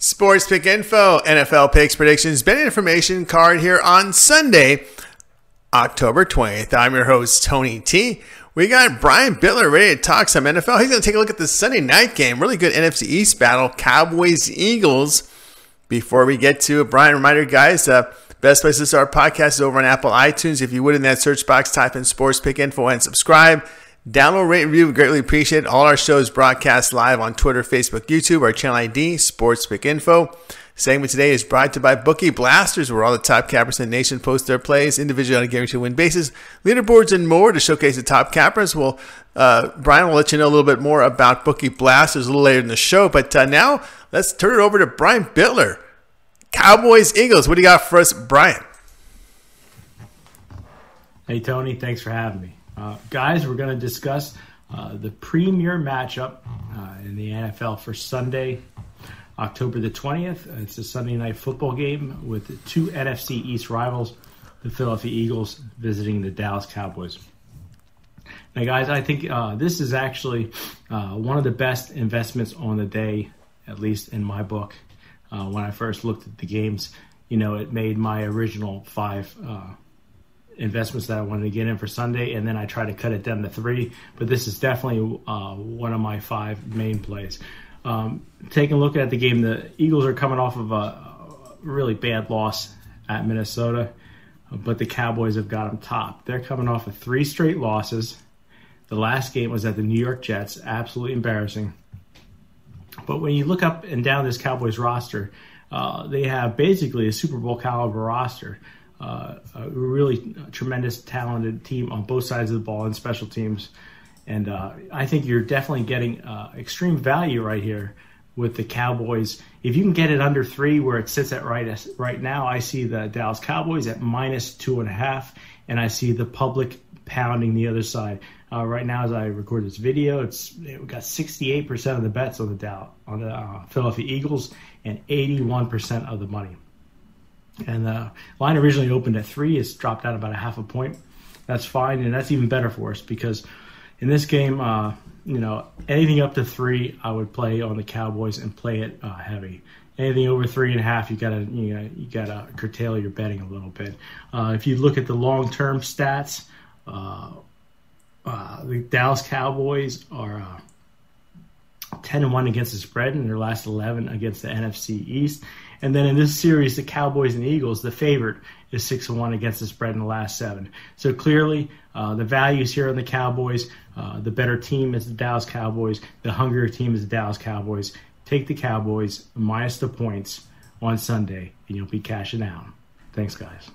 Sports Pick Info, NFL picks, predictions, betting information card here on Sunday, October 20th. I'm your host, Tony T. We got Brian Bitler ready to talk some NFL. He's going to take a look at the Sunday night game. Really good NFC East battle, Cowboys Eagles. Before we get to it, Brian, reminder, guys, uh, best place to start our podcast is over on Apple iTunes. If you would, in that search box, type in Sports Pick Info and subscribe. Download, rate, review. Greatly appreciate. All our shows broadcast live on Twitter, Facebook, YouTube. Our channel ID, Sports Pick Info. Segment today is brought to you by Bookie Blasters, where all the top cappers in the nation post their plays individually on a guaranteed win basis, leaderboards, and more to showcase the top cappers. Well, uh, Brian will let you know a little bit more about Bookie Blasters a little later in the show. But uh, now let's turn it over to Brian Bitler. Cowboys, Eagles. What do you got for us, Brian? Hey, Tony. Thanks for having me. Uh, guys, we're going to discuss uh, the premier matchup uh, in the NFL for Sunday, October the 20th. It's a Sunday night football game with two NFC East rivals, the Philadelphia Eagles visiting the Dallas Cowboys. Now, guys, I think uh, this is actually uh, one of the best investments on the day, at least in my book. Uh, when I first looked at the games, you know, it made my original five investments that I wanted to get in for Sunday, and then I try to cut it down to three. But this is definitely uh, one of my five main plays. Um, taking a look at the game, the Eagles are coming off of a really bad loss at Minnesota, but the Cowboys have got them top. They're coming off of three straight losses. The last game was at the New York Jets, absolutely embarrassing. But when you look up and down this Cowboys roster, uh, they have basically a Super Bowl caliber roster uh, a really tremendous, talented team on both sides of the ball and special teams. And uh, I think you're definitely getting uh, extreme value right here with the Cowboys. If you can get it under three, where it sits at right right now, I see the Dallas Cowboys at minus two and a half, and I see the public pounding the other side. Uh, right now, as I record this video, it's we got 68% of the bets on the Dow on the uh, Philadelphia Eagles and 81% of the money. And the line originally opened at three. It's dropped out about a half a point. That's fine, and that's even better for us because in this game, uh, you know, anything up to three, I would play on the Cowboys and play it uh, heavy. Anything over three and a half, you gotta you know you gotta curtail your betting a little bit. Uh, if you look at the long term stats, uh, uh, the Dallas Cowboys are uh, ten and one against the spread in their last eleven against the NFC East. And then in this series, the Cowboys and Eagles, the favorite is six and one against the spread in the last seven. So clearly, uh, the values here on the Cowboys. Uh, the better team is the Dallas Cowboys. The hungrier team is the Dallas Cowboys. Take the Cowboys minus the points on Sunday, and you'll be cashing out. Thanks, guys.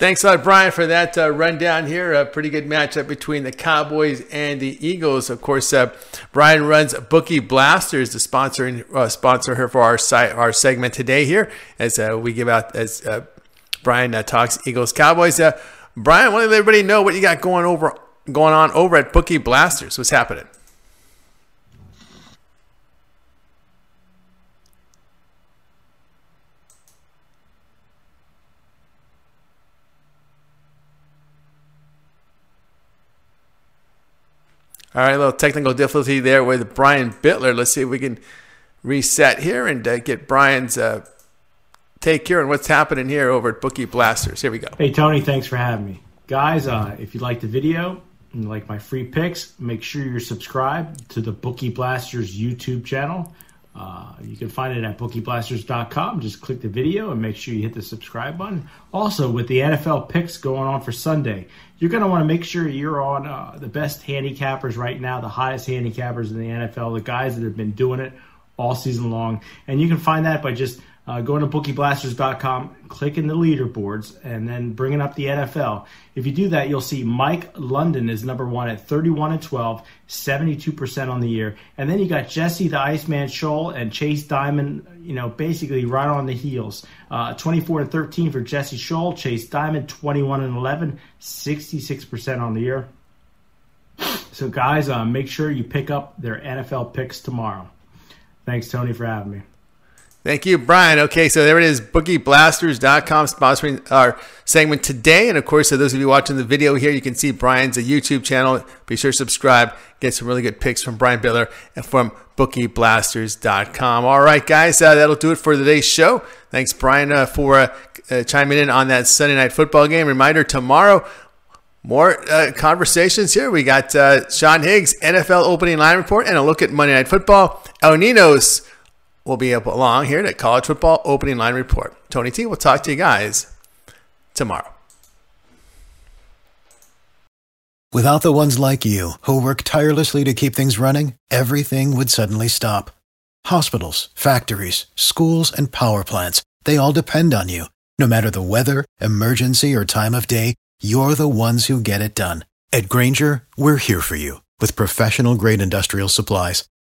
Thanks a lot, Brian, for that uh, rundown here. A pretty good matchup between the Cowboys and the Eagles. Of course, uh, Brian runs Bookie Blasters, the sponsor uh, sponsor here for our site, our segment today here, as uh, we give out as uh, Brian uh, talks Eagles Cowboys. Brian, want to let everybody know what you got going over going on over at Bookie Blasters. What's happening? All right, a little technical difficulty there with Brian Bitler. Let's see if we can reset here and uh, get Brian's uh, take here on what's happening here over at Bookie Blasters. Here we go. Hey, Tony, thanks for having me. Guys, uh, if you like the video and like my free picks, make sure you're subscribed to the Bookie Blasters YouTube channel. Uh, you can find it at bookieblasters.com. Just click the video and make sure you hit the subscribe button. Also, with the NFL picks going on for Sunday, you're going to want to make sure you're on uh, the best handicappers right now, the highest handicappers in the NFL, the guys that have been doing it all season long. And you can find that by just uh, going to bookieblasters.com, clicking the leaderboards, and then bringing up the NFL. If you do that, you'll see Mike London is number one at 31 and 12, 72% on the year. And then you got Jesse the Iceman Scholl and Chase Diamond, you know, basically right on the heels. Uh, 24 and 13 for Jesse Scholl, Chase Diamond 21 and 11, 66% on the year. So, guys, uh, make sure you pick up their NFL picks tomorrow. Thanks, Tony, for having me. Thank you, Brian. Okay, so there it is, bookieblasters.com sponsoring our segment today. And of course, for those of you watching the video here, you can see Brian's a YouTube channel. Be sure to subscribe, get some really good picks from Brian Bitler and from bookieblasters.com. All right, guys, uh, that'll do it for today's show. Thanks, Brian, uh, for uh, uh chiming in on that Sunday night football game. Reminder tomorrow, more uh, conversations here. We got uh, Sean Higgs, NFL opening line report, and a look at Monday Night Football. El Ninos will be up along here at College Football Opening Line Report. Tony T will talk to you guys tomorrow. Without the ones like you, who work tirelessly to keep things running, everything would suddenly stop. Hospitals, factories, schools, and power plants, they all depend on you. No matter the weather, emergency, or time of day, you're the ones who get it done. At Grainger, we're here for you with professional grade industrial supplies.